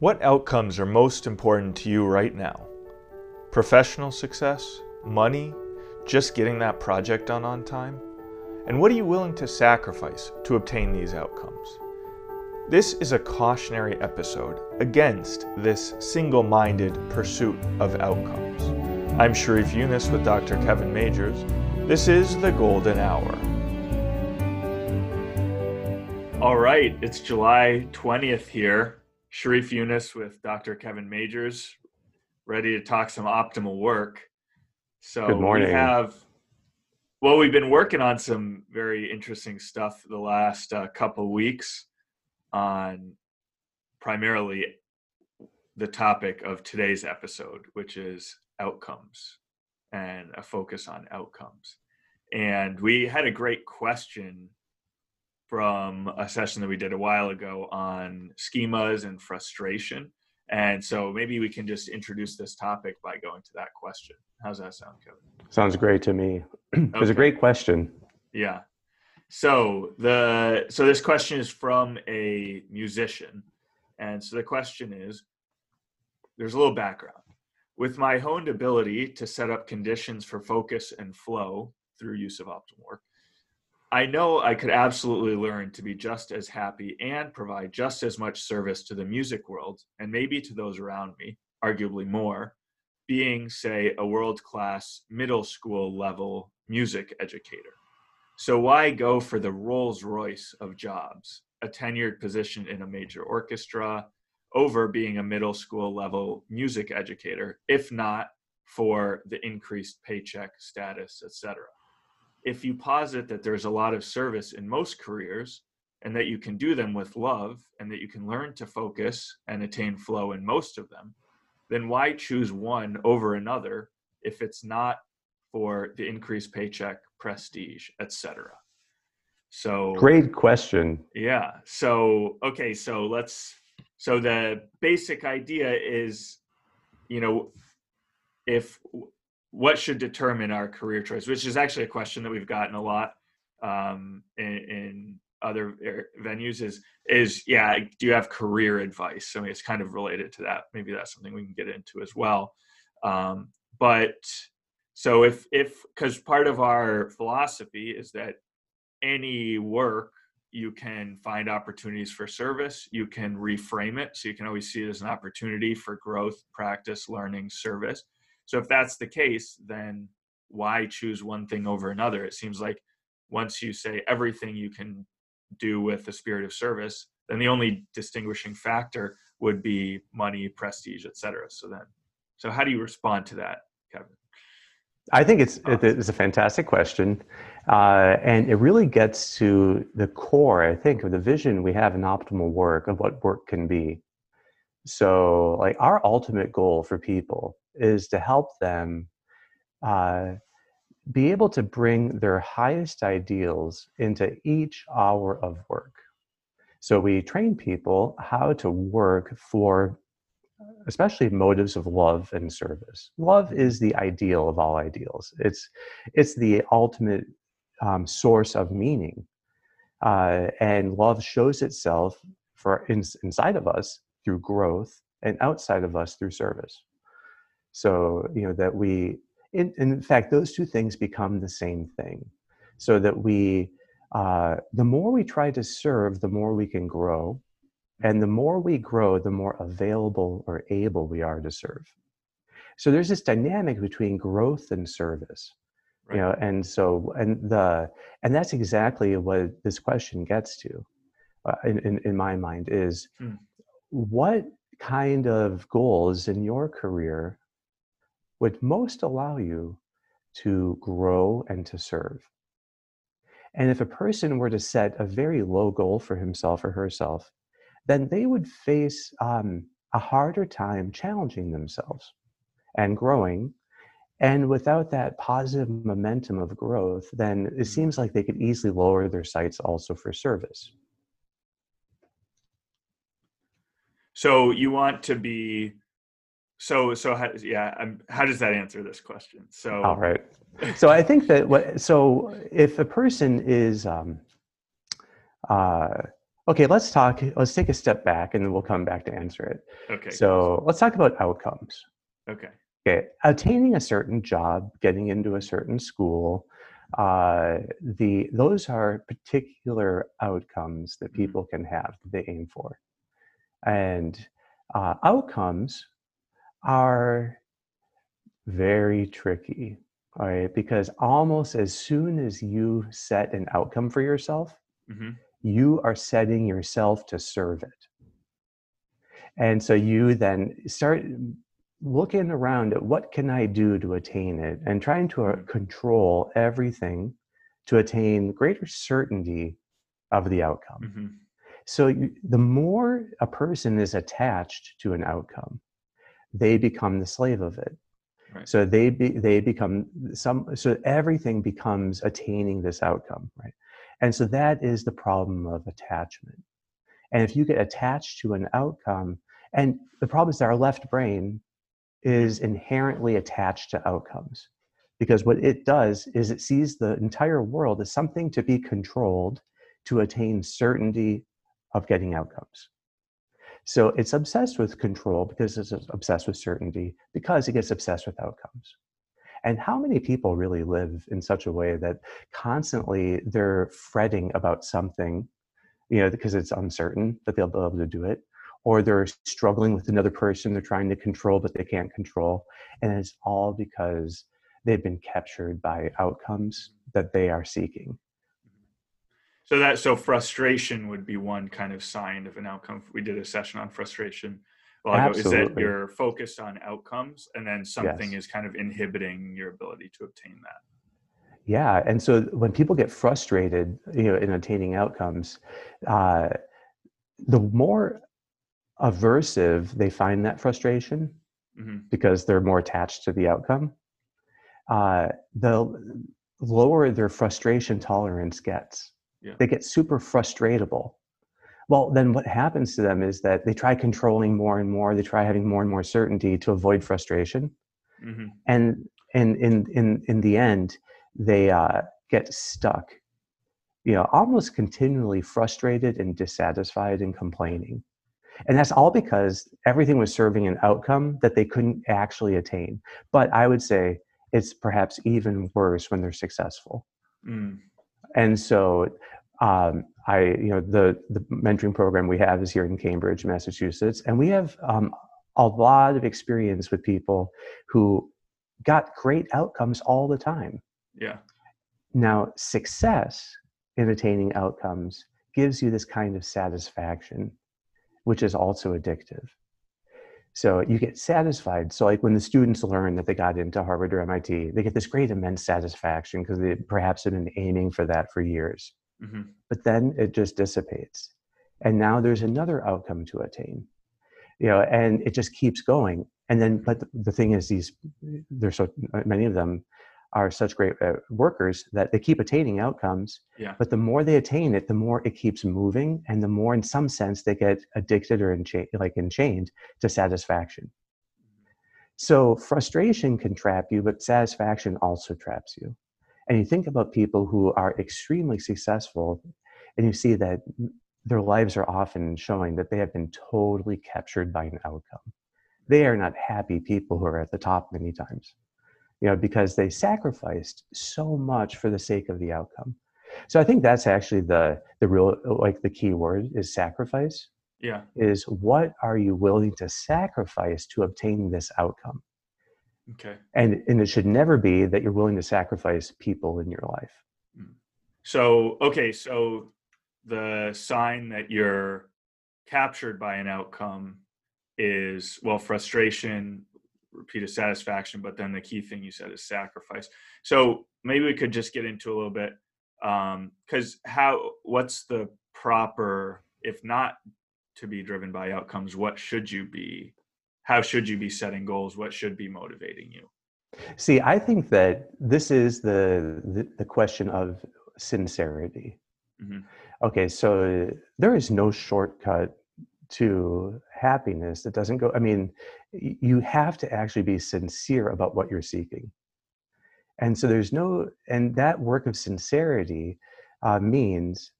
What outcomes are most important to you right now? Professional success? Money? Just getting that project done on time? And what are you willing to sacrifice to obtain these outcomes? This is a cautionary episode against this single minded pursuit of outcomes. I'm Sharif Younis with Dr. Kevin Majeres. This is the Golden Hour. All right, it's July 20th here. Sharif Yunus with Dr. Kevin Majeres, ready to talk some optimal work. So Good morning. we have, well, we've been working on some very interesting stuff the last uh, couple weeks on primarily the topic of today's episode, which is outcomes and a focus on outcomes. And we had a great question from a session that we did a while ago on schemas and frustration. And so maybe we can just introduce this topic by going to that question. How's that sound, Kevin? Sounds great to me. it was Okay. a great question. Yeah. So the so this question is from a musician. And so the question is there's a little background. With my honed ability to set up conditions for focus and flow through use of optimal work, I know I could absolutely learn to be just as happy and provide just as much service to the music world and maybe to those around me, arguably more, being, say, a world class middle school level music educator. So, why go for the Rolls Royce of jobs, a tenured position in a major orchestra, over being a middle school level music educator, if not for the increased paycheck status, etc.? If you posit that there's a lot of service in most careers and that you can do them with love and that you can learn to focus and attain flow in most of them, then why choose one over another if it's not for the increased paycheck, prestige, etc.? So Great question. yeah. So, okay. So let's, so the basic idea is, you know, if what should determine our career choice, which is actually a question that we've gotten a lot um, in, in other er- venues is, is yeah, do you have career advice? I mean, it's kind of related to that. Maybe that's something we can get into as well. Um, but so if, if, cause part of our philosophy is that any work you can find opportunities for service you can reframe it so you can always see it as an opportunity for growth practice learning service so if that's the case then why choose one thing over another it seems like once you say everything you can do with the spirit of service then the only distinguishing factor would be money prestige etc so then so how do you respond to that kevin I think it's it- it's a fantastic question, uh, and it really gets to the core. I think of the vision we have in optimal work of what work can be. So, like our ultimate goal for people is to help them uh, be able to bring their highest ideals into each hour of work. So we train people how to work for especially motives of love and service. Love is the ideal of all ideals. It's it's the ultimate um, source of meaning, uh, and love shows itself for in, inside of us through growth and outside of us through service. So you know that we, in, in fact, those two things become the same thing. So that we, uh, the more we try to serve, the more we can grow, and the more we grow, the more available or able we are to serve. So there's this dynamic between growth and service. Right. You know, and so and the and that's exactly what this question gets to, uh, in, in in my mind is, Hmm. what kind of goals in your career would most allow you to grow and to serve? And if a person were to set a very low goal for himself or herself, then they would face um, a harder time challenging themselves and growing. And without that positive momentum of growth, then it seems like they could easily lower their sights also for service. So you want to be so so how, yeah um, how does that answer this question so All right. So I think that what so if a person is um, uh, Okay, let's talk. Let's take a step back, and then we'll come back to answer it. Okay. So let's talk about outcomes. Okay. Okay, attaining a certain job, getting into a certain school, uh, the those are particular outcomes that Mhm. people can have that they aim for, and uh, outcomes are very tricky. All right, because almost as soon as you set an outcome for yourself, hmm you are setting yourself to serve it. And so you then start looking around at what can I do to attain it and trying to uh, Mm. control everything to attain greater certainty of the outcome. hmm So you, the more a person is attached to an outcome, they become the slave of it. Right. So they be, they become some. So everything becomes attaining this outcome, right? And so that is the problem of attachment. And if you get attached to an outcome, and the problem is that our left brain is inherently attached to outcomes because what it does is it sees the entire world as something to be controlled to attain certainty of getting outcomes. So it's obsessed with control because it's obsessed with certainty because it gets obsessed with outcomes. And how many people really live in such a way that constantly they're fretting about something, you know, because it's uncertain that they'll be able to do it, or they're struggling with another person they're trying to control but they can't control. And it's all because they've been captured by outcomes that they are seeking. So that so frustration would be one kind of sign of an outcome. We did a session on frustration. Well, is that you're focused on outcomes, and then something Yes. is kind of inhibiting your ability to obtain that. Yeah, and so when people get frustrated, you know, in attaining outcomes, uh, the more aversive they find that frustration hmm because they're more attached to the outcome, uh, the lower their frustration tolerance gets. Yeah. They get super frustratable. Well, then what happens to them is that they try controlling more and more. They try having more and more certainty to avoid frustration hmm and and in in in the end they uh, get stuck you know almost continually frustrated and dissatisfied and complaining and that's all because everything was serving an outcome that they couldn't actually attain but i would say it's perhaps even worse when they're successful Mm. And so um, i you know the the mentoring program we have is here in cambridge massachusetts and we have um, a lot of experience with people who got great outcomes all the time Yeah. now success in attaining outcomes gives you this kind of satisfaction which is also addictive so you get satisfied. So like when the students learn that they got into harvard or mit they get this great immense satisfaction because they perhaps have been aiming for that for years. Hmm but then it just dissipates. And now there's another outcome to attain. You know and it just keeps going. And then but the, the thing is these there's so many of them are such great uh, workers that they keep attaining outcomes Yeah. but the more they attain it the more it keeps moving and the more in some sense they get addicted or encha- like enchained to satisfaction so frustration can trap you but satisfaction also traps you and you think about people who are extremely successful and you see that their lives are often showing that they have been totally captured by an outcome. They are not happy people who are at the top many times, you know, because they sacrificed so much for the sake of the outcome. So I think that's actually the the real like the key word is sacrifice. Yeah. Is what are you willing to sacrifice to obtain this outcome? Okay. And and it should never be that you're willing to sacrifice people in your life. Hmm. So okay, so the sign that you're captured by an outcome is well frustration, repeated satisfaction, but then the key thing you said is sacrifice. So maybe we could just get into a little bit because how what's the proper if not to be driven by outcomes what should you be how should you be setting goals what should be motivating you See, I think that this is the the, the question of sincerity. Mhm. Okay, so there is no shortcut to happiness that doesn't go. I mean, you have to actually be sincere about what you're seeking, and so there's no. And that work of sincerity uh, means,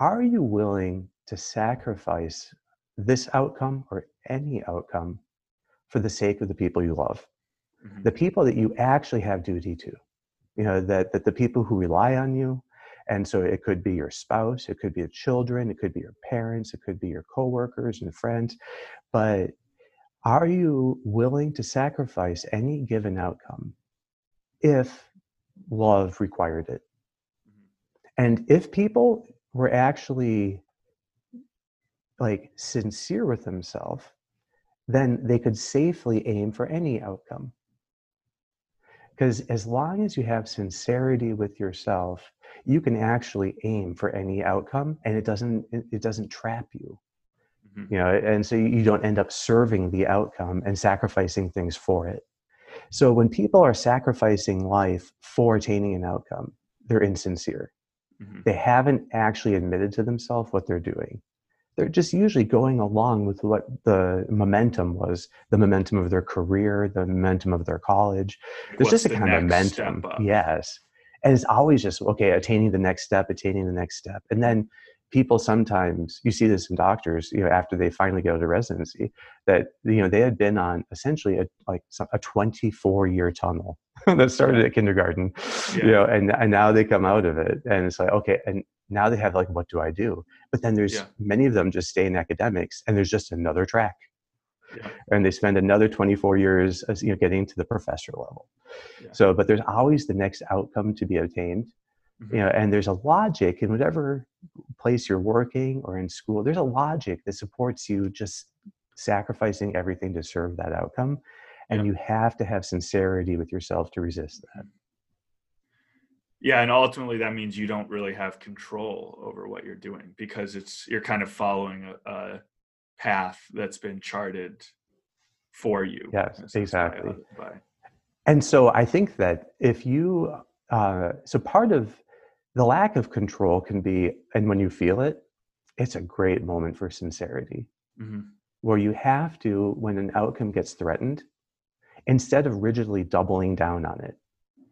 are you willing to sacrifice this outcome or any outcome for the sake of the people you love, mm-hmm. the people that you actually have duty to. You know, that, that the people who rely on you, and so it could be your spouse, it could be your children, it could be your parents, it could be your coworkers and friends. But are you willing to sacrifice any given outcome if love required it? Mm-hmm. And if people were actually like sincere with themselves, then they could safely aim for any outcome. Because as long as you have sincerity with yourself, you can actually aim for any outcome and it doesn't it doesn't trap you mm-hmm. you know and so you don't end up serving the outcome and sacrificing things for it. So when people are sacrificing life for attaining an outcome they're insincere. Mm-hmm. they haven't actually admitted to themselves what they're doing. They're just usually going along with what the momentum was the momentum of their career the momentum of their college. There's What's just a the kind of momentum. yes. And it's always just okay attaining the next step attaining the next step. And then people sometimes you see this in doctors you know after they finally go to residency that you know they had been on essentially a like a 24 year tunnel that started at kindergarten yeah. you know and and now they come out of it and it's like okay and now they have like what do i do but then there's yeah. many of them just stay in academics and there's just another track yeah. and they spend another 24 years as, you know getting to the professor level so but there's always the next outcome to be obtained mm-hmm. you know and there's a logic in whatever place you're working or in school there's a logic that supports you just sacrificing everything to serve that outcome and yeah. you have to have sincerity with yourself to resist that yeah and ultimately that means you don't really have control over what you're doing because it's you're kind of following a, a path that's been charted for you. Yes, exactly. By, by. And so I think that if you, uh, so part of the lack of control can be, and when you feel it, it's a great moment for sincerity, mm-hmm. where you have to, when an outcome gets threatened, instead of rigidly doubling down on it,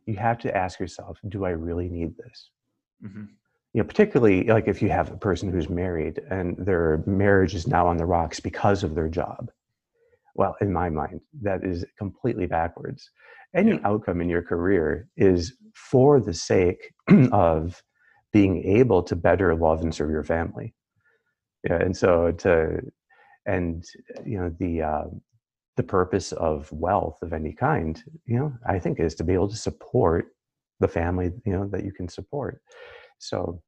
you have to ask yourself, do I really need this? Mm-hmm you know particularly like if you have a person who's married and their marriage is now on the rocks because of their job well in my mind that is completely backwards. Any yeah. outcome in your career is for the sake of being able to better love and serve your family. Yeah and so to and you know the uh, the purpose of wealth of any kind you know i think is to be able to support the family you know that you can support. So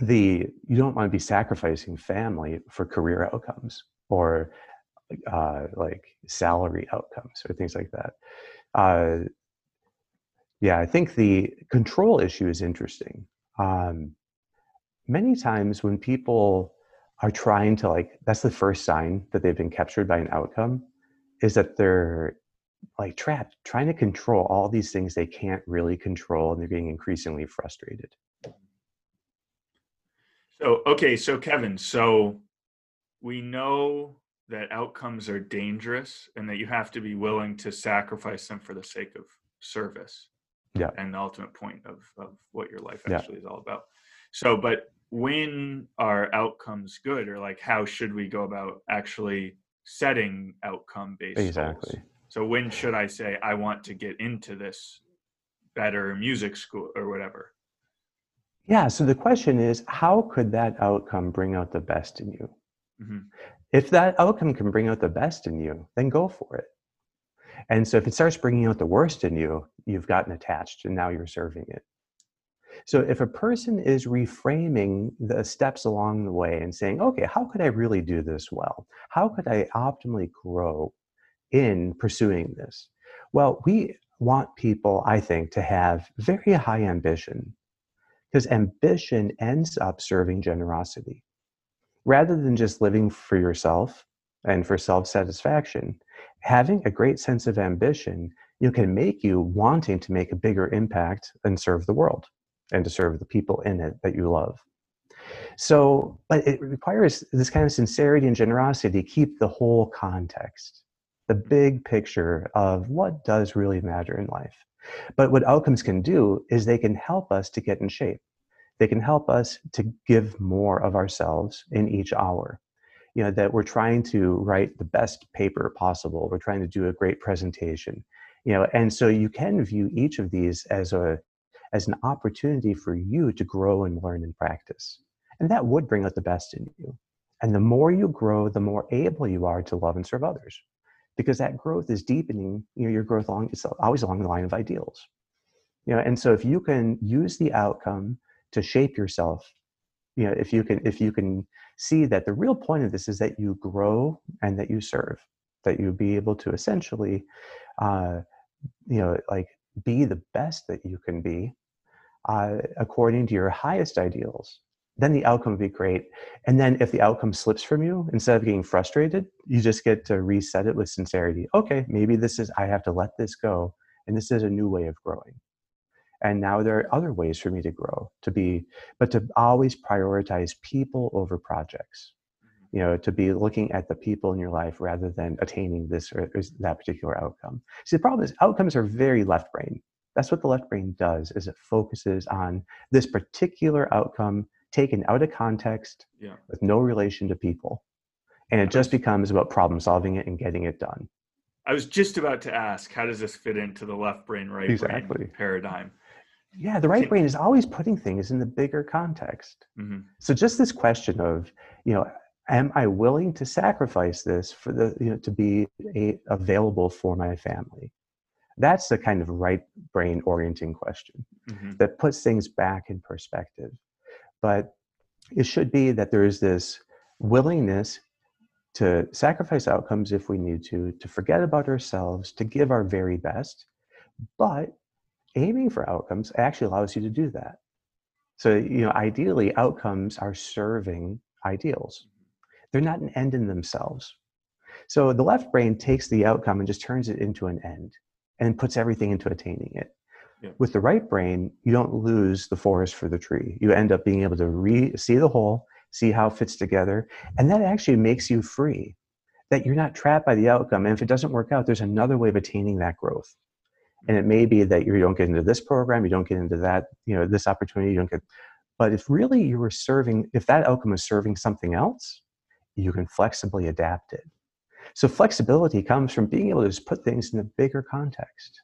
the you don't want to be sacrificing family for career outcomes or uh, like salary outcomes or things like that. Uh, yeah, I think the control issue is interesting. Um, many times when people are trying to like, that's the first sign that they've been captured by an outcome, is that they're like trapped, trying to control all these things they can't really control, and they're getting increasingly frustrated. So, okay, so Kevin, so we know that outcomes are dangerous and that you have to be willing to sacrifice them for the sake of service. Yeah. And the ultimate point of, of what your life actually yeah. is all about. So, but when are outcomes good or like how should we go about actually setting outcome based exactly goals? so when should i say i want to get into this better music school or whatever yeah. So the question is, how could that outcome bring out the best in you? Mm-hmm. If that outcome can bring out the best in you, then go for it. And so if it starts bringing out the worst in you, you've gotten attached and now you're serving it. So if a person is reframing the steps along the way and saying, okay, how could I really do this well? How could I optimally grow in pursuing this? Well, we want people, I think, to have very high ambition because ambition ends up serving generosity. Rather than just living for yourself and for self satisfaction, having a great sense of ambition you can make you wanting to make a bigger impact and serve the world and to serve the people in it that you love. So, but it requires this kind of sincerity and generosity to keep the whole context, the big picture of what does really matter in life. But what outcomes can do is they can help us to get in shape. They can help us to give more of ourselves in each hour. You know that we're trying to write the best paper possible. We're trying to do a great presentation you know and so you can view each of these as a as an opportunity for you to grow and learn and practice. And that would bring out the best in you. And the more you grow the more able you are to love and serve others. Because that growth is deepening you know your growth along it's always along the line of ideals. You know and so if you can use the outcome to shape yourself you know if you can if you can see that the real point of this is that you grow and that you serve that you be able to essentially uh, you know like be the best that you can be uh, according to your highest ideals then the outcome would be great. And then if the outcome slips from you instead of getting frustrated you just get to reset it with sincerity. Okay maybe this is i have to let this go and this is a new way of growing and now there are other ways for me to grow to be but to always prioritize people over projects mm-hmm. you know to be looking at the people in your life rather than attaining this or, that particular outcome see the problem is outcomes are very left brain that's what the left brain does is it focuses on this particular outcome taken out of context yeah. with no relation to people and it just becomes about problem solving it and getting it done I was just about to ask, how does this fit into the left brain, right exactly. brain paradigm? Yeah the right brain is always putting things in the bigger context. Mm-hmm. so just this question of you know am i willing to sacrifice this for the you know to be a, available for my family? That's the kind of right brain orienting question mm-hmm. that puts things back in perspective. But it should be that there is this willingness to sacrifice outcomes if we need to to forget about ourselves to give our very best. But aiming for outcomes actually allows you to do that. So, you know, ideally, outcomes are serving ideals. They're not an end in themselves. So the left brain takes the outcome and just turns it into an end and puts everything into attaining it. Yeah. With the right brain, you don't lose the forest for the tree. You end up being able to re- see the whole, see how it fits together, and that actually makes you free. That you're not trapped by the outcome. And if it doesn't work out, there's another way of attaining that growth and it may be that you don't get into this program you don't get into that you know this opportunity you don't get but if really you were serving if that outcome is serving something else you can flexibly adapt it. So flexibility comes from being able to just put things in a bigger context.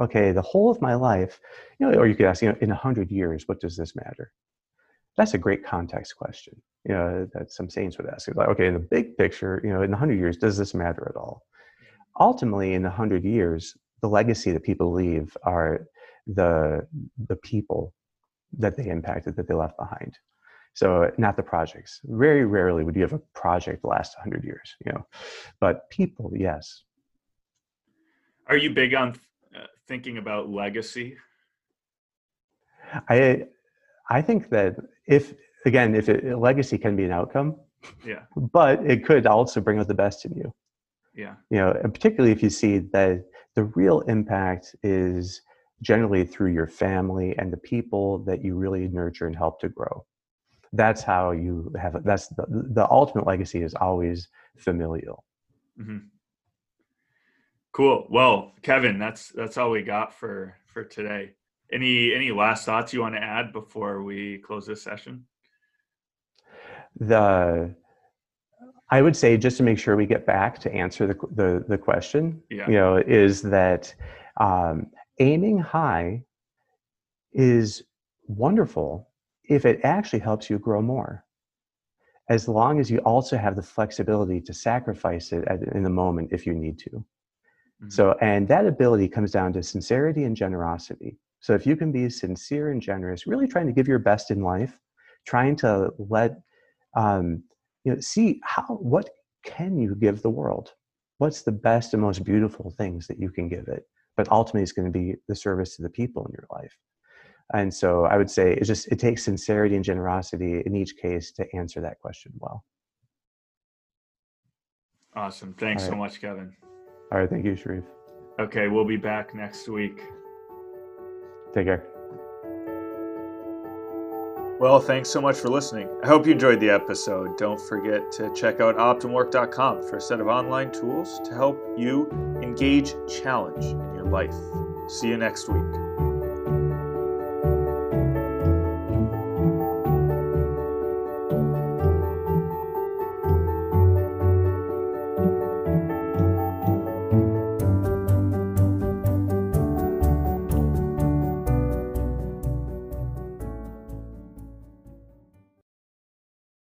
Okay the whole of my life you know or you could ask you know in a hundred years what does this matter? That's a great context question. You know that some saints would ask like okay in the big picture you know in a hundred years does this matter at all? Ultimately in a hundred years the legacy that people leave are the the people that they impacted that they left behind. So not the projects. Very rarely would you have a project last 100 years you know? But people yes. Are you big on uh, thinking about legacy? I i think that if again if it, legacy can be an outcome yeah. but it could also bring out the best in you. Yeah. You know and particularly if you see that the real impact is generally through your family and the people that you really nurture and help to grow. That's how you have that's the, the ultimate legacy is always familial. Mm-hmm. cool. Well kevin that's that's all we got for for today. Any any last thoughts you want to add before we close this session? The I would say just to make sure we get back to answer the the, the question, yeah. you know, is that um, aiming high is wonderful if it actually helps you grow more, as long as you also have the flexibility to sacrifice it at, in the moment if you need to. Mm-hmm. So, and that ability comes down to sincerity and generosity. So, if you can be sincere and generous, really trying to give your best in life, trying to let um, you know see how what can you give the world? What's the best and most beautiful things that you can give it but ultimately it's going to be the service to the people in your life? And so i would say it just it takes sincerity and generosity in each case to answer that question well. Awesome. Thanks right. so much kevin. All right. Thank you sharif. Okay. We'll be back next week. Take care well, thanks so much for listening. I hope you enjoyed the episode. Don't forget to check out optimalwork.com for a set of online tools to help you engage challenge in your life. See you next week.